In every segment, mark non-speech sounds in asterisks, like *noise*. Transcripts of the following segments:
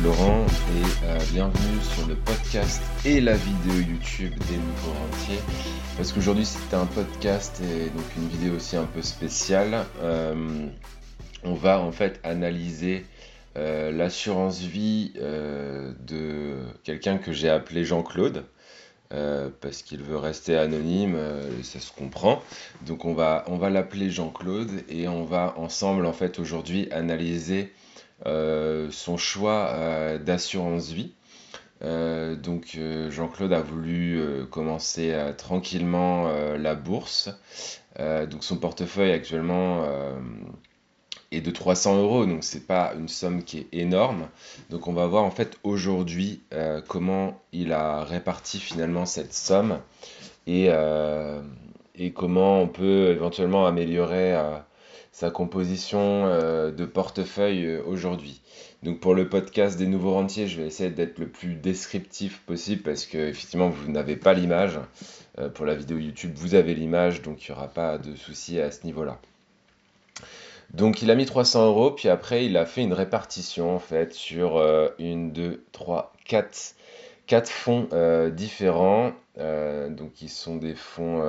Florent et euh, bienvenue sur le podcast et la vidéo YouTube des nouveaux rentiers. Parce qu'aujourd'hui c'était un podcast et donc une vidéo aussi un peu spéciale. Euh, on va en fait analyser euh, l'assurance vie de quelqu'un que j'ai appelé Jean-Claude. parce qu'il veut rester anonyme, ça se comprend. Donc on va, on va l'appeler Jean-Claude et on va ensemble en fait aujourd'hui analyser son choix euh, d'assurance vie. Euh, donc Jean-Claude a voulu commencer tranquillement la bourse. donc son portefeuille actuellement est de 300 euros, donc c'est pas une somme qui est énorme. Donc on va voir en fait aujourd'hui comment il a réparti finalement cette somme et, et comment on peut éventuellement améliorer sa composition euh, de portefeuille euh, aujourd'hui. Donc pour le podcast des nouveaux rentiers, je vais essayer d'être le plus descriptif possible parce que effectivement vous n'avez pas l'image. Euh, pour la vidéo YouTube, vous avez l'image, donc il n'y aura pas de souci à ce niveau-là. Donc il a mis 300 euros, puis après il a fait une répartition en fait sur une, deux, trois, quatre, quatre fonds différents. donc qui sont des fonds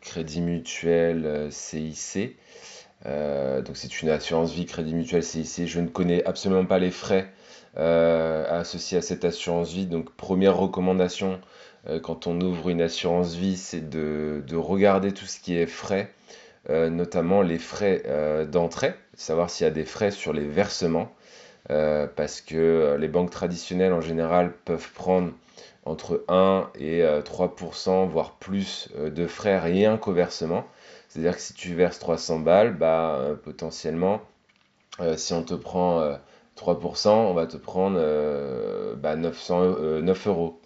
Crédit Mutuel, CIC. Euh, donc c'est une assurance vie crédit mutuel CIC. Je ne connais absolument pas les frais euh, associés à cette assurance vie. Donc première recommandation euh, quand on ouvre une assurance vie, c'est de, regarder tout ce qui est frais, notamment les frais d'entrée, savoir s'il y a des frais sur les versements. parce que les banques traditionnelles en général peuvent prendre entre 1 et 3%, voire plus de frais rien qu'au versement. C'est-à-dire que si tu verses 300 balles, bah, euh, potentiellement, euh, si on te prend 3%, euh, on va te prendre bah, 900, 9 euros.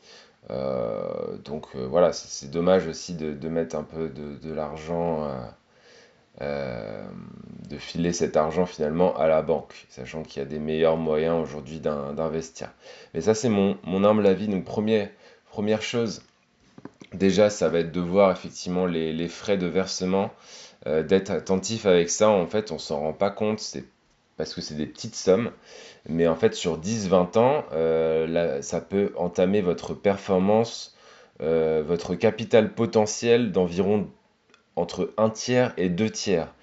donc voilà, c'est dommage aussi de, mettre un peu de, l'argent, de filer cet argent finalement à la banque, sachant qu'il y a des meilleurs moyens aujourd'hui d'investir. Mais ça c'est mon, mon humble avis. Donc première chose, Déjà, ça va être de voir effectivement les, frais de versement, euh, d'être attentif avec ça. En fait, on s'en rend pas compte, c'est parce que c'est des petites sommes. Mais en fait, sur 10-20 ans, euh, ça peut entamer votre performance, euh, votre capital potentiel d'environ entre 1 tiers et 2 tiers.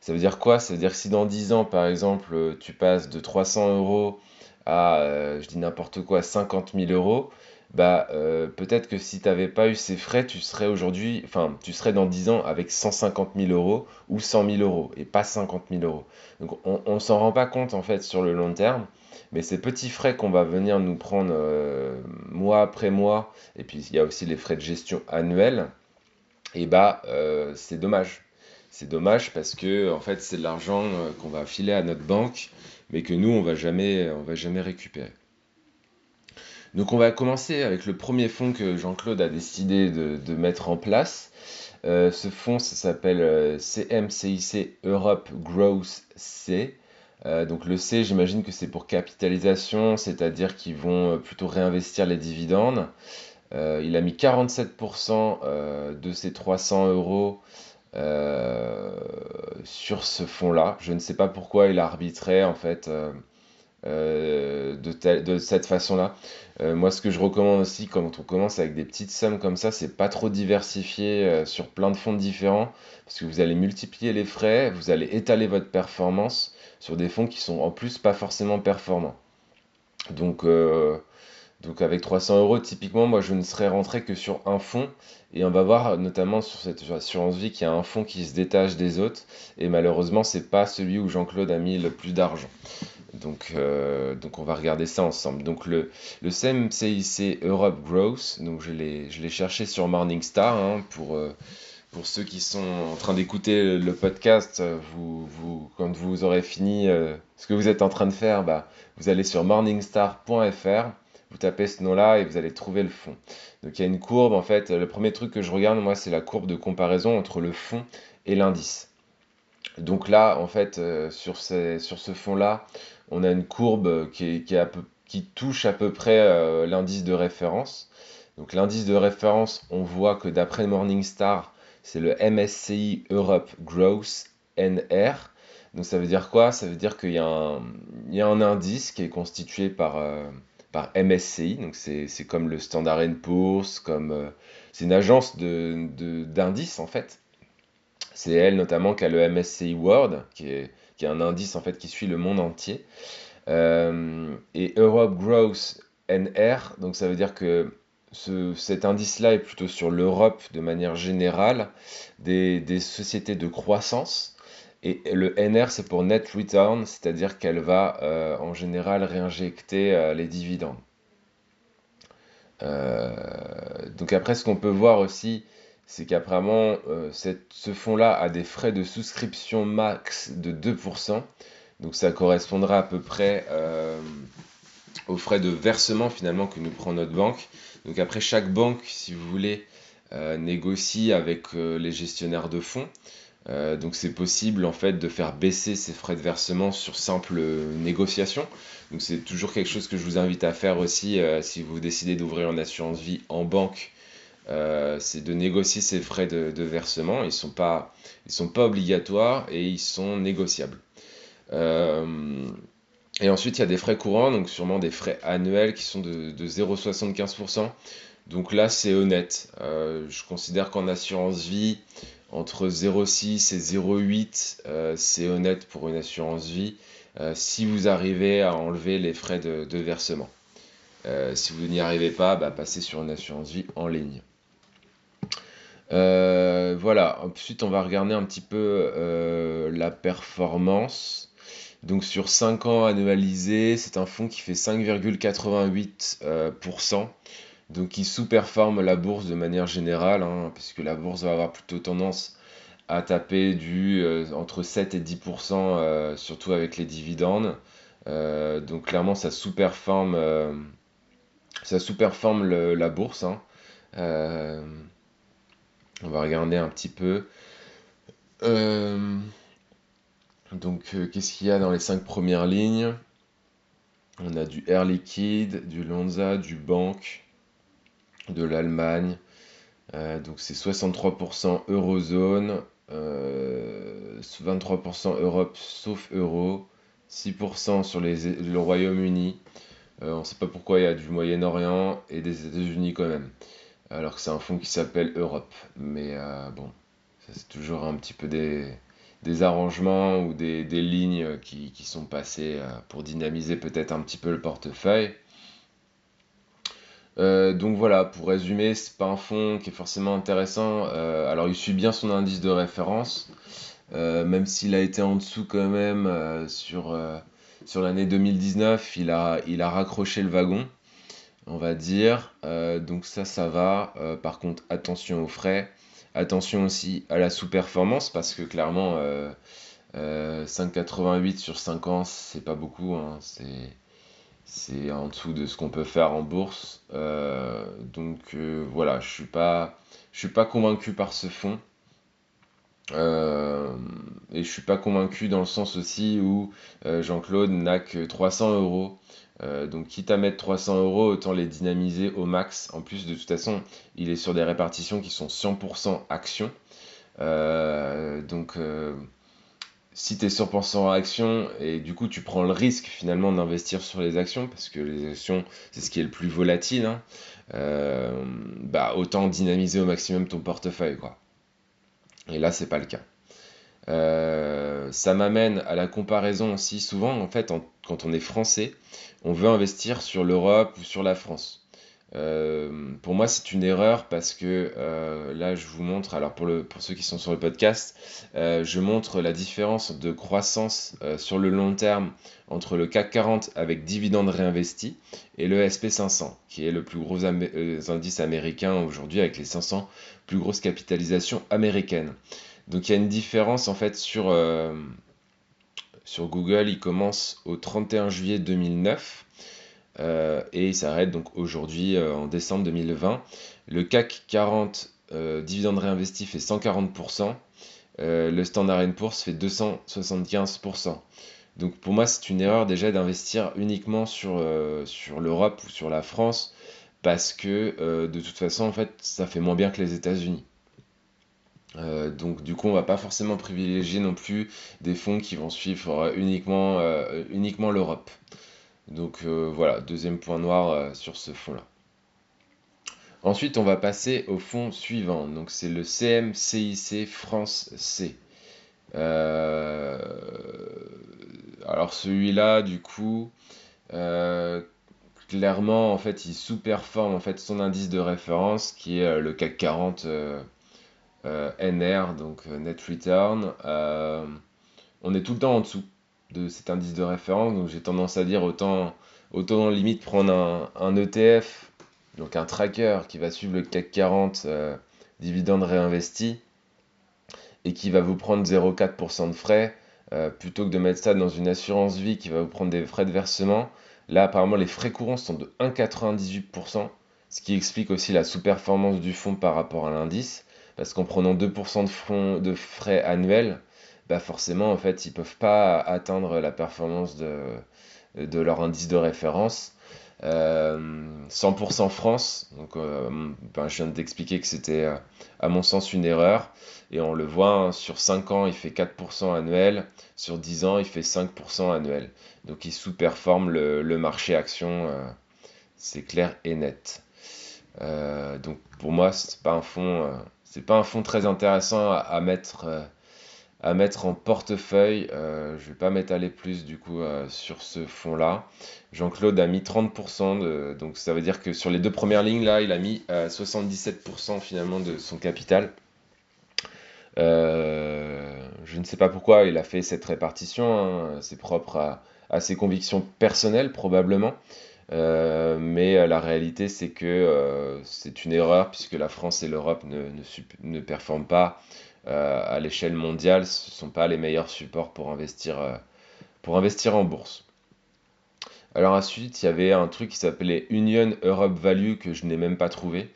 Ça veut dire quoi? Ça veut dire que si dans 10 ans, par exemple, tu passes de 300 euros à, je dis n'importe quoi, 50 000 euros, bah euh, peut-être que si tu n'avais pas eu ces frais, tu serais aujourd'hui, enfin tu serais dans 10 ans avec 150 000 euros ou 100 000 euros et pas 50 000 euros. Donc on, ne s'en rend pas compte en fait sur le long terme, mais ces petits frais qu'on va venir nous prendre euh, mois après mois, et puis il y a aussi les frais de gestion annuels, et bah euh, c'est dommage. C'est dommage parce que en fait c'est de l'argent qu'on va filer à notre banque, mais que nous on va jamais, on va jamais récupérer. Donc on va commencer avec le premier fonds que Jean-Claude a décidé de, mettre en place. Euh, ce fonds, s'appelle euh, CMCIC Europe Growth C. Euh, donc le C, j'imagine que c'est pour capitalisation, c'est-à-dire qu'ils vont plutôt réinvestir les dividendes. il a mis 47% de ses 300 euros sur ce fonds-là. Je ne sais pas pourquoi il a arbitré en fait euh, de, cette façon-là. Euh, moi, ce que je recommande aussi quand on commence avec des petites sommes comme ça, c'est pas trop diversifier euh, sur plein de fonds différents, parce que vous allez multiplier les frais, vous allez étaler votre performance sur des fonds qui sont en plus pas forcément performants. Donc, donc avec 300 euros, typiquement, moi je ne serais rentré que sur un fonds. Et on va voir notamment sur cette assurance vie qu'il y a un fonds qui se détache des autres. Et malheureusement, c'est pas celui où Jean-Claude a mis le plus d'argent. Donc, euh, donc on va regarder ça ensemble. Donc le, le CMCIC Europe Growth, donc je l'ai cherché sur Morningstar hein, pour, euh, pour ceux qui sont en train d'écouter le podcast. Vous, vous, quand vous aurez fini euh, ce que vous êtes en train de faire, bah, vous allez sur morningstar.fr, vous tapez ce nom-là et vous allez trouver le fond. Donc il y a une courbe en fait. Le premier truc que je regarde moi c'est la courbe de comparaison entre le fond et l'indice. Donc là, en fait, sur, sur ce fond-là, on a une courbe qui, touche à peu près euh, l'indice de référence. Donc l'indice de référence, on voit que d'après Morningstar, c'est le MSCI Europe Growth NR. Donc ça veut dire quoi? Ça veut dire qu'il y, a un indice qui est constitué par, euh, par MSCI, donc c'est comme le Standard Poor's, comme euh, c'est une agence d'indices en fait. C'est elle notamment qui a le MSCI World, qui est, qui est un indice en fait qui suit le monde entier. Euh, et Europe Growth NR, donc ça veut dire que cet indice-là est plutôt sur l'Europe de manière générale, des, des, sociétés de croissance. Et le NR, c'est pour net return, c'est-à-dire qu'elle va euh, en général réinjecter euh, les dividendes. Donc après, ce qu'on peut voir aussi, c'est qu'apparemment, ce fonds-là a des frais de souscription max de 2%. Donc ça correspondra à peu près aux frais de versement finalement que nous prend notre banque. Donc après, chaque banque, si vous voulez, négocie avec les gestionnaires de fonds. Euh, donc c'est possible en fait de faire baisser ces frais de versement sur simple négociation. Donc c'est toujours quelque chose que je vous invite à faire aussi euh, si vous décidez d'ouvrir une assurance vie en banque. Euh, c'est de négocier ces frais de, versement. Ils ne sont, pas, obligatoires et ils sont négociables. et ensuite, il y a des frais courants, donc sûrement des frais annuels qui sont de, de 0,75%. Donc là, c'est honnête. je considère qu'en assurance vie, entre 0,6 et 0,8, euh, c'est honnête pour une assurance vie euh, si vous arrivez à enlever les frais de, versement. Euh, si vous n'y arrivez pas, bah, passez sur une assurance vie en ligne. Voilà, ensuite on va regarder un petit peu la performance. Donc sur 5 ans annualisés, c'est un fonds qui fait 5,88% donc il sous-performe la bourse de manière générale, hein, puisque la bourse va avoir plutôt tendance à taper du euh, entre 7 et 10%, euh, surtout avec les dividendes. Euh, donc clairement ça sous-performe, ça sous-performe la bourse. Hein. On va regarder un petit peu. donc qu'est-ce qu'il y a dans les 5 premières lignes? On a du Air Liquide, du Lonza, du Banque de l'Allemagne. Euh, donc c'est 63% eurozone, 23% euh, Europe sauf euro, 6% sur le Royaume-Uni. Euh, on ne sait pas pourquoi il y a du Moyen-Orient et des États-Unis quand même. Alors que c'est un fonds qui s'appelle Europe. Mais bon, c'est toujours un petit peu des, arrangements ou des, lignes qui, sont passées pour dynamiser peut-être un petit peu le portefeuille. Euh, donc voilà, pour résumer, c'est pas un fonds qui est forcément intéressant. Euh, alors il suit bien son indice de référence, euh, même s'il a été en dessous quand même sur, l'année 2019, il a, il a raccroché le wagon, on va dire. donc ça, ça va. par contre, attention aux frais. Attention aussi à la sous-performance, parce que clairement, 5,88 sur 5 ans, c'est pas beaucoup. Hein, c'est en dessous de ce qu'on peut faire en bourse. Euh, donc euh, voilà, je suis pas, je suis pas convaincu par ce fonds. Euh, et je suis pas convaincu dans le sens aussi où Jean-Claude n'a que 300 euros. Donc quitte à mettre 300 euros, autant les dynamiser au max. En plus, de toute façon, il est sur des répartitions qui sont 100% actions. donc si tu es surpensant en action et du coup tu prends le risque finalement d'investir sur les actions parce que les actions c'est ce qui est le plus volatile, hein, euh, bah autant dynamiser au maximum ton portefeuille quoi. Et là c'est pas le cas. Euh, ça m'amène à la comparaison aussi souvent en fait quand on est français on veut investir sur l'Europe ou sur la France. Euh, pour moi, c'est une erreur parce que euh, là, je vous montre, alors pour, ceux qui sont sur le podcast, je montre la différence de croissance sur le long terme entre le CAC 40 avec dividendes réinvestis et le SP500, qui est le plus gros indice américain aujourd'hui avec les 500 plus grosses capitalisations américaines. Donc il y a une différence en fait sur, sur Google, il commence au 31 juillet 2009 euh, et il s'arrête donc aujourd'hui euh, en décembre 2020. Le CAC 40 euh, dividende réinvesti fait 140%, le Standard Poor's fait 275%. Donc pour moi c'est une erreur déjà d'investir uniquement sur, sur l'Europe ou sur la France parce que de toute façon en fait ça fait moins bien que les États-Unis. Donc du coup, on va pas forcément privilégier non plus des fonds qui vont suivre uniquement, uniquement l'Europe. Donc voilà, deuxième point noir sur ce fonds-là. Ensuite, on va passer au fonds suivant. Donc, c'est le CMCIC France C. Euh, alors, celui-là, du coup, euh, clairement, en fait, il sous-performe en fait, son indice de référence qui est euh, le CAC 40 NR, donc Net Return. on est tout le temps en dessous de cet indice de référence, donc j'ai tendance à dire autant, autant limite prendre un, ETF donc un tracker qui va suivre le CAC 40 euh, dividende réinvesti et qui va vous prendre 0,4% de frais, euh, plutôt que de mettre ça dans une assurance vie qui va vous prendre des frais de versement. Là, apparemment, les frais courants sont de 1,98%, ce qui explique aussi la sous-performance du fonds par rapport à l'indice, parce qu'en prenant 2% de, frais annuels, bah forcément, en fait, ils ne peuvent pas atteindre la performance de, de leur indice de référence. 100% euh, France, donc euh, ben, je viens d'expliquer que c'était euh, à mon sens une erreur, et on le voit, hein, sur 5 ans il fait 4% annuel, sur 10 ans il fait 5% annuel, donc il sous-performe le, marché action, c'est clair et net. donc pour moi c'est pas un fonds, c'est pas un fonds très intéressant à mettre à mettre en portefeuille. Euh, je vais pas m'étaler plus du coup euh, sur ce fonds-là. Jean-Claude a mis 30%, donc ça veut dire que sur les deux premières lignes, là, il a mis 77% euh, finalement de son capital. je ne sais pas pourquoi il a fait cette répartition, hein. c'est propre à, ses convictions personnelles probablement. Mais la réalité, c'est que c'est une erreur puisque la France et l'Europe ne, ne, performent pas euh, à l'échelle mondiale, ce ne sont pas les meilleurs supports pour investir, euh, pour investir en bourse. Alors ensuite, il y avait un truc qui s'appelait Union Europe Value que je n'ai même pas trouvé.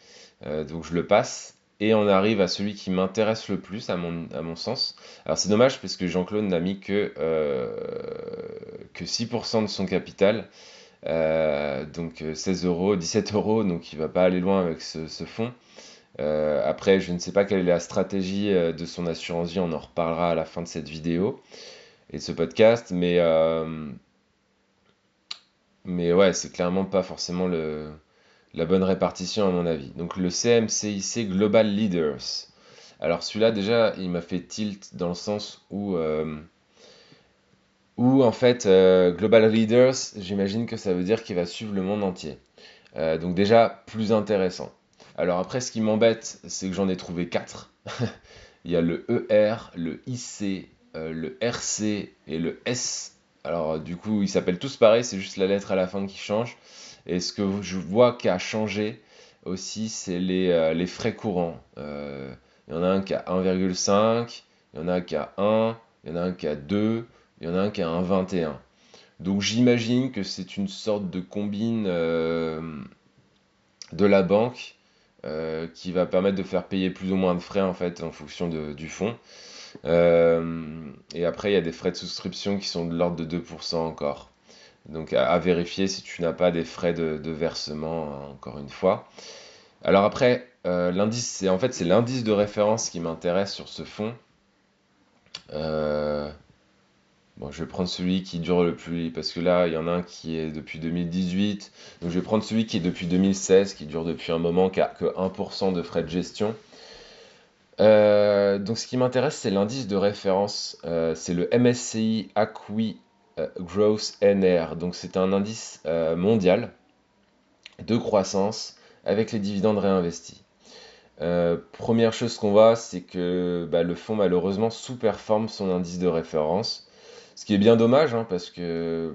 Euh, donc je le passe. Et on arrive à celui qui m'intéresse le plus à mon, à mon sens. Alors c'est dommage parce que Jean-Claude n'a mis que, que 6% de son capital. Donc 16 euros, 17 euros. Donc il va pas aller loin avec ce, ce fonds. Euh, après, je ne sais pas quelle est la stratégie euh, de son assurance vie, on en reparlera à la fin de cette vidéo et de ce podcast, mais, euh, mais ouais, c'est clairement pas forcément le, la bonne répartition à mon avis. Donc le CMCIC Global Leaders. Alors celui-là déjà, il m'a fait tilt dans le sens où, où en fait, Global Leaders, j'imagine que ça veut dire qu'il va suivre le monde entier. donc déjà, plus intéressant. Alors après, ce qui m'embête, c'est que j'en ai trouvé 4. *laughs* Il y a le ER, le IC, euh, le RC et le S. Alors du coup, ils s'appellent tous pareil, c'est juste la lettre à la fin qui change. Et ce que je vois qui a changé aussi, c'est les, euh, frais courants. Euh, il y en a un qui a 1,5, il y en a un qui a 1, il y en a un qui a 2, il y en a un qui a 1,21. Donc j'imagine que c'est une sorte de combine de la banque euh, qui va permettre de faire payer plus ou moins de frais en fait en fonction du fonds. Euh, et après, il y a des frais de souscription qui sont de l'ordre de 2% encore. Donc à, vérifier si tu n'as pas des frais de, versement, hein, encore une fois. Alors après, euh, l'indice, c'est en fait c'est l'indice de référence qui m'intéresse sur ce fonds. Bon, je vais prendre celui qui dure le plus, parce que là, il y en a un qui est depuis 2018. Donc, je vais prendre celui qui est depuis 2016, qui dure depuis un moment, qui a que 1% de frais de gestion. Euh, donc, ce qui m'intéresse, c'est l'indice de référence. Euh, c'est le MSCI Acqui euh, Growth NR. Donc, c'est un indice mondial de croissance avec les dividendes réinvestis. première chose qu'on voit, c'est que bah, le fonds malheureusement sous-performe son indice de référence. Ce qui est bien dommage, hein, parce que,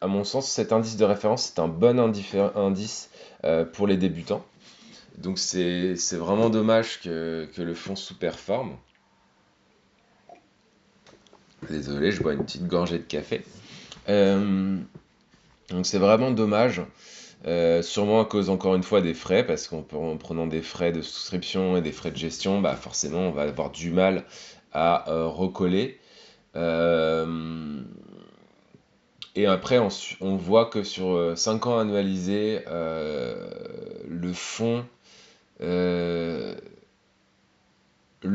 à mon sens, cet indice de référence, c'est un bon indice euh, pour les débutants. Donc c'est vraiment dommage que, le fonds sous-performe. Désolé, je bois une petite gorgée de café. Euh, donc c'est vraiment dommage. Euh, sûrement à cause encore une fois des frais, parce qu'en prenant des frais de souscription et des frais de gestion, bah forcément on va avoir du mal à recoller. Euh, et après, on, voit que sur 5 euh, ans annualisés, euh, le fonds le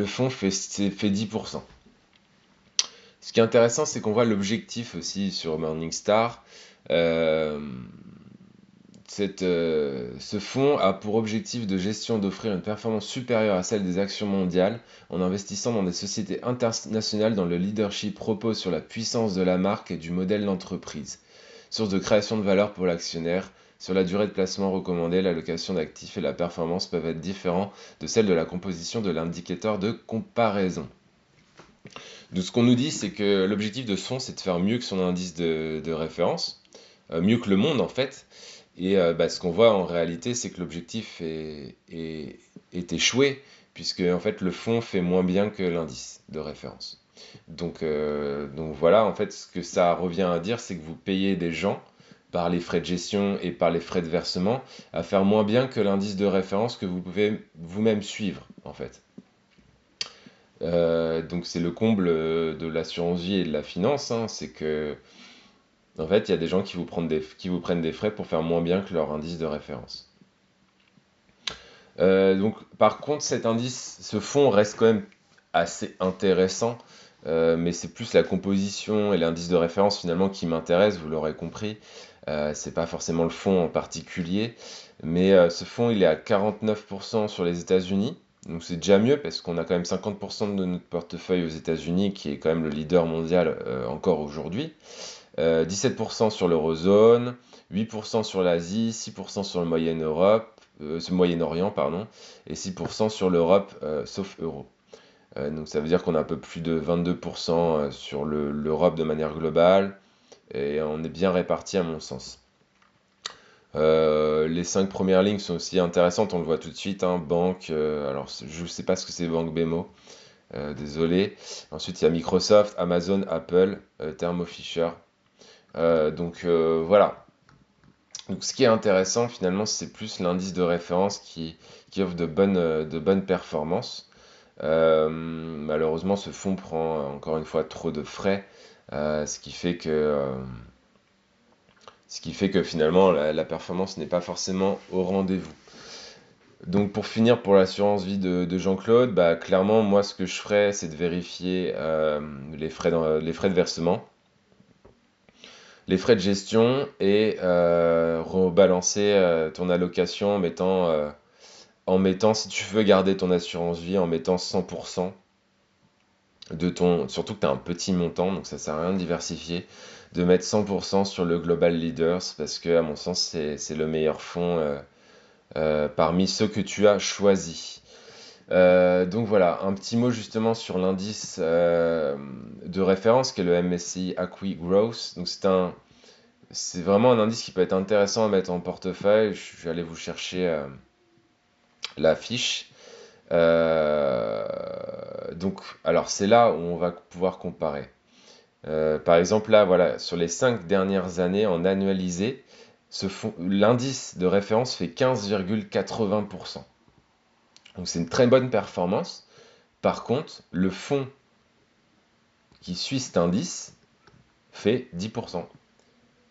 fonds fait, fait 10%. Ce qui est intéressant, c'est qu'on voit l'objectif aussi sur Morningstar. Euh, ce fonds a pour objectif de gestion d'offrir une performance supérieure à celle des actions mondiales en investissant dans des sociétés internationales dont le leadership repose sur la puissance de la marque et du modèle d'entreprise. Source de création de valeur pour l'actionnaire, sur la durée de placement recommandée, l'allocation d'actifs et la performance peuvent être différents de celle de la composition de l'indicateur de comparaison. Donc ce qu'on nous dit, c'est que l'objectif de ce fonds, c'est de faire mieux que son indice de, référence, euh, mieux que le monde en fait. Et euh, bah, ce qu'on voit en réalité, c'est que l'objectif est, échoué, puisque en fait le fonds fait moins bien que l'indice de référence. Donc, euh, donc voilà, en fait, ce que ça revient à dire, c'est que vous payez des gens par les frais de gestion et par les frais de versement à faire moins bien que l'indice de référence que vous pouvez vous-même suivre, en fait. Euh, donc c'est le comble de l'assurance vie et de la finance, hein. c'est que en fait il y a des gens qui vous, prennent des, qui vous prennent des frais pour faire moins bien que leur indice de référence. Euh, donc par contre cet indice, ce fonds reste quand même assez intéressant, euh, mais c'est plus la composition et l'indice de référence finalement qui m'intéresse, vous l'aurez compris. c'est pas forcément le fonds en particulier, mais ce fonds il est à 49% sur les États-Unis, donc c'est déjà mieux parce qu'on a quand même 50% de notre portefeuille aux États-Unis qui est quand même le leader mondial euh, encore aujourd'hui. 17% euh, sur l'eurozone, 8% sur l'Asie, 6% sur le Moyen-Europe, euh, Moyen-Orient pardon, et 6% sur l'Europe sauf euro. donc ça veut dire qu'on a un peu plus de 22% sur l'Europe de manière globale et on est bien réparti à mon sens. Euh, les cinq premières lignes sont aussi intéressantes, on le voit tout de suite. Hein, banque, euh, alors je ne sais pas ce que c'est Banque euh, désolé. Ensuite, il y a Microsoft, Amazon, Apple, Thermo Fisher. Donc voilà. Donc ce qui est intéressant finalement, c'est plus l'indice de référence qui, qui offre de bonnes, de bonnes performances. malheureusement, ce fonds prend encore une fois trop de frais, ce qui fait que ce qui fait que finalement la, performance n'est pas forcément au rendez-vous. Donc pour finir pour l'assurance vie de, Jean-Claude, bah, clairement moi ce que je ferais c'est de vérifier euh, les, frais les frais de versement, les frais de gestion et euh, rebalancer euh, ton allocation en mettant, en mettant, si tu veux garder ton assurance vie, en mettant 100% de ton, surtout que tu as un petit montant, donc ça sert à rien de diversifier, de mettre 100% sur le Global Leaders parce que, à mon sens, c'est le meilleur fonds euh, euh, parmi ceux que tu as choisis. Euh, donc voilà, un petit mot justement sur l'indice de référence qui est le MSCI Acqui Growth. Donc c'est un, c'est vraiment un indice qui peut être intéressant à mettre en portefeuille. Je vais aller vous chercher la fiche. donc, alors c'est là où on va pouvoir comparer. Euh, par exemple, là, voilà, sur les cinq dernières années en annualisé, l'indice de référence fait 15,80%. Donc c'est une très bonne performance. Par contre, le fonds qui suit cet indice fait 10%.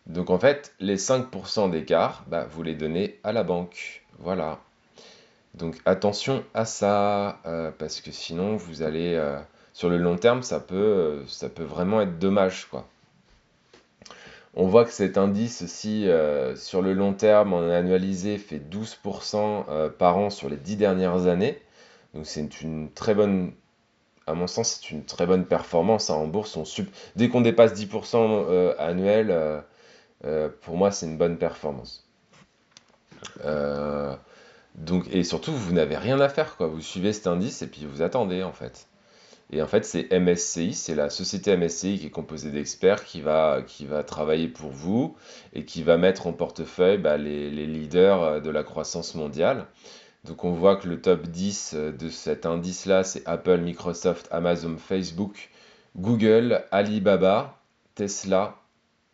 Donc en fait, les 5% d'écart, bah, vous les donnez à la banque. Voilà. Donc attention à ça, euh, parce que sinon vous allez... Euh, sur le long terme, ça peut, ça peut vraiment être dommage, quoi. On voit que cet indice aussi, euh, sur le long terme, en annualisé, fait 12% euh, par an sur les 10 dernières années. Donc c'est une très bonne, à mon sens, c'est une très bonne performance hein, en bourse. Dès qu'on dépasse 10% euh, annuel, pour moi, c'est une bonne performance. et surtout, vous n'avez rien à faire, quoi. Vous suivez cet indice et puis vous attendez, en fait. Et en fait, c'est MSCI, c'est la société MSCI qui est composée d'experts qui va, qui va travailler pour vous et qui va mettre en portefeuille bah, les, leaders euh, de la croissance mondiale. Donc on voit que le top 10 euh, de cet indice-là, c'est Apple, Microsoft, Amazon, Facebook, Google, Alibaba, Tesla,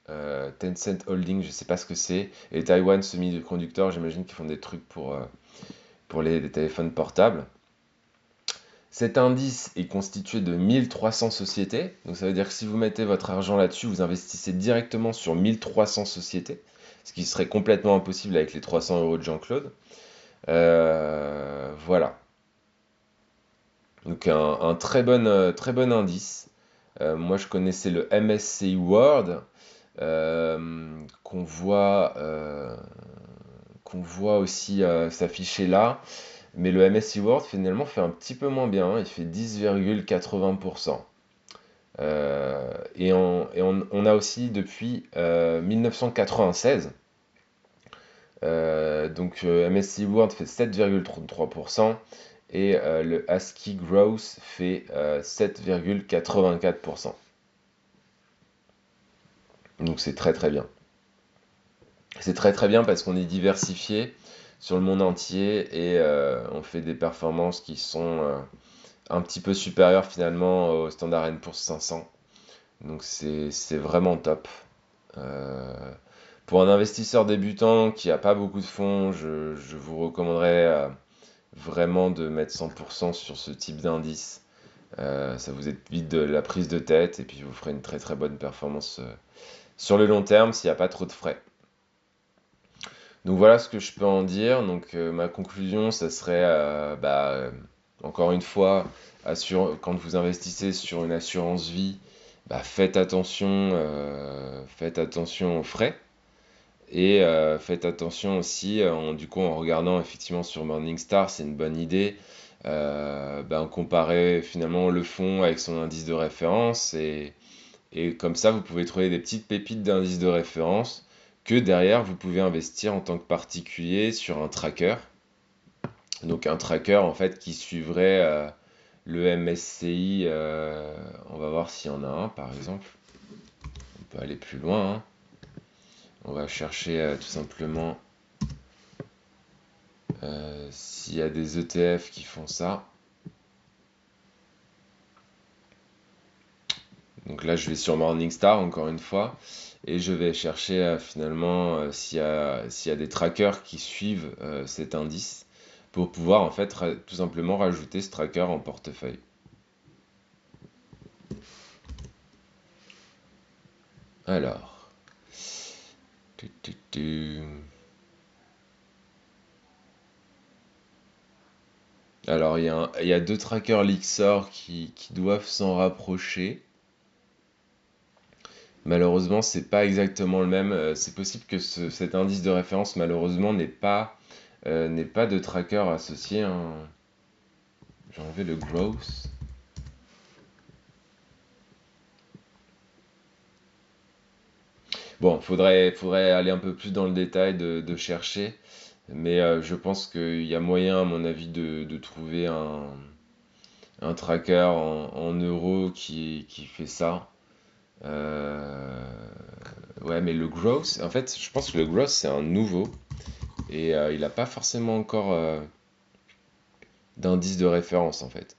euh, Tencent Holding, je ne sais pas ce que c'est, et Taiwan Semiconductor, j'imagine qu'ils font des trucs pour, pour les téléphones portables. Cet indice est constitué de 1300 sociétés. Donc ça veut dire que si vous mettez votre argent là-dessus, vous investissez directement sur 1300 sociétés, ce qui serait complètement impossible avec les 300 euros de Jean-Claude. Euh, voilà. Donc un, très, bon, très bon indice. moi je connaissais le MSCI World qu'on voit, qu'on voit aussi s'afficher là. Mais le MSCI World finalement fait un petit peu moins bien, il fait 10,80%. Euh, et, on, a aussi depuis 1996, euh, euh, donc MSCI World fait 7,33% et le ASCII Growth fait 7,84%. Donc c'est très très bien. C'est très très bien parce qu'on est diversifié sur le monde entier et on fait des performances qui sont un petit peu supérieur finalement au Standard Poor's 500. Donc c'est vraiment top. Euh, pour un investisseur débutant qui n'a pas beaucoup de fonds, je, vous recommanderais euh, vraiment de mettre 100% sur ce type d'indice. Euh, ça vous évite de la prise de tête et puis vous ferez une très très bonne performance sur le long terme s'il n'y a pas trop de frais. Donc voilà ce que je peux en dire. Donc ma conclusion, ça serait bah, encore une fois, quand vous investissez sur une assurance vie, bah, faites attention, euh, faites attention aux frais. Et euh, faites attention aussi, en, du coup, en regardant effectivement sur Morningstar, c'est une bonne idée, euh, bah, comparer finalement le fonds avec son indice de référence. Et, et comme ça, vous pouvez trouver des petites pépites d'indice de référence que derrière, vous pouvez investir en tant que particulier sur un tracker. Donc un tracker en fait qui suivrait euh, le MSCI. Euh, on va voir s'il y en a un par exemple. On peut aller plus loin. Hein. On va chercher euh, tout simplement s'il y a des ETF qui font ça. Donc là, je vais sur Morningstar encore une fois et je vais chercher finalement s'il y, a des trackers qui suivent cet indice pour pouvoir en fait tout simplement rajouter ce tracker en portefeuille. Alors. Alors, il y, a deux trackers Lixor qui, doivent s'en rapprocher. Malheureusement, c'est pas exactement le même. Euh, c'est possible que cet indice de référence, malheureusement, n'est pas euh, pas de tracker associé. Hein. J'ai enlevé le growth. Bon, faudrait, faudrait aller un peu plus dans le détail de, chercher, mais euh, je pense qu'il y a moyen, à mon avis, de, trouver un, un tracker en, euros qui, fait ça. Euh, ouais, mais le growth, en fait, je pense que le growth, c'est un nouveau. Et euh, il n'a pas forcément encore euh, d'indice de référence en fait.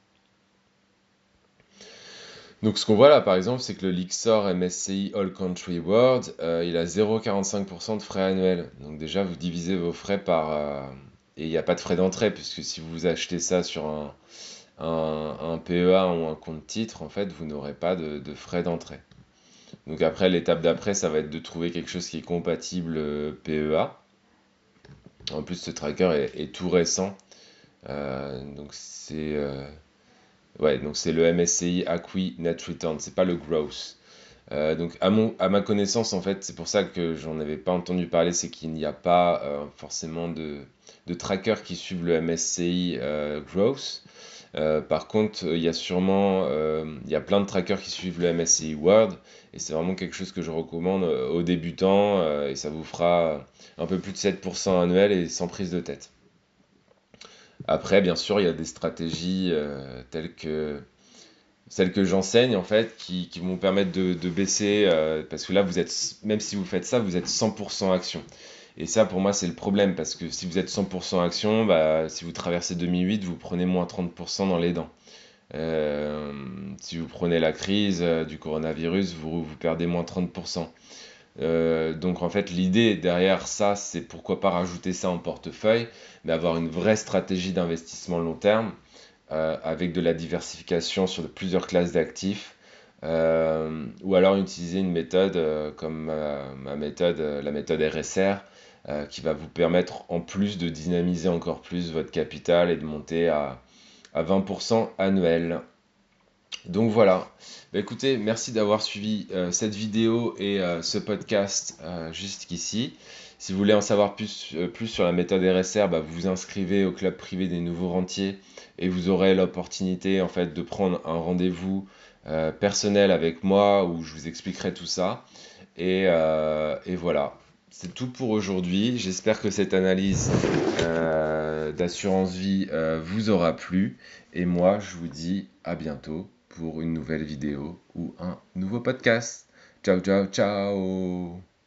Donc ce qu'on voit là par exemple, c'est que le Lixor MSCI All Country World, euh, il a 0,45% de frais annuels. Donc déjà vous divisez vos frais par... et il n'y a pas de frais d'entrée, puisque si vous achetez ça sur un, PEA ou un compte titre, en fait, vous n'aurez pas de frais d'entrée. Donc après, l'étape d'après, ça va être de trouver quelque chose qui est compatible PEA. En plus, ce tracker est, tout récent. Euh, donc c'est euh, ouais, donc c'est le MSCI Acqui Net Return, c'est pas le. Euh, donc à, mon, à ma connaissance, en fait, c'est pour ça que j'en avais pas entendu parler, c'est qu'il n'y a pas forcément de, de trackers qui suivent le MSCI Growth. par contre, il y a sûrement il y a plein de trackers qui suivent le MSCI World et c'est vraiment quelque chose que je recommande aux débutants et ça vous fera un peu plus de 7% annuel et sans prise de tête. Après, bien sûr, il y a des stratégies euh, telles que celles que j'enseigne en fait, qui, vont permettre de, baisser, euh, parce que là, vous êtes, même si vous faites ça, vous êtes 100% action. Et ça, pour moi, c'est le problème, parce que si vous êtes 100% action, bah, si vous traversez 2008, vous prenez moins 30% dans les dents. Euh, si vous prenez la crise du coronavirus, vous, perdez moins 30%. Euh, donc en fait l'idée derrière ça c'est pourquoi pas rajouter ça en portefeuille, mais avoir une vraie stratégie d'investissement long terme euh, avec de la diversification sur plusieurs classes d'actifs. Euh, ou alors utiliser une méthode comme ma méthode, la méthode RSR, qui va vous permettre en plus de dynamiser encore plus votre capital et de monter à, à 20% annuel. Donc voilà. Bah, écoutez, merci d'avoir suivi euh, cette vidéo et euh, ce podcast euh, jusqu'ici. Si vous voulez en savoir plus, plus sur la méthode RSR, bah, vous vous inscrivez au club privé des nouveaux rentiers et vous aurez l'opportunité en fait de prendre un rendez-vous personnel avec moi où je vous expliquerai tout ça. Et, et voilà, c'est tout pour aujourd'hui. J'espère que cette analyse d'assurance vie vous aura plu. Et moi, je vous dis à bientôt pour une nouvelle vidéo ou un nouveau podcast. Ciao, ciao, ciao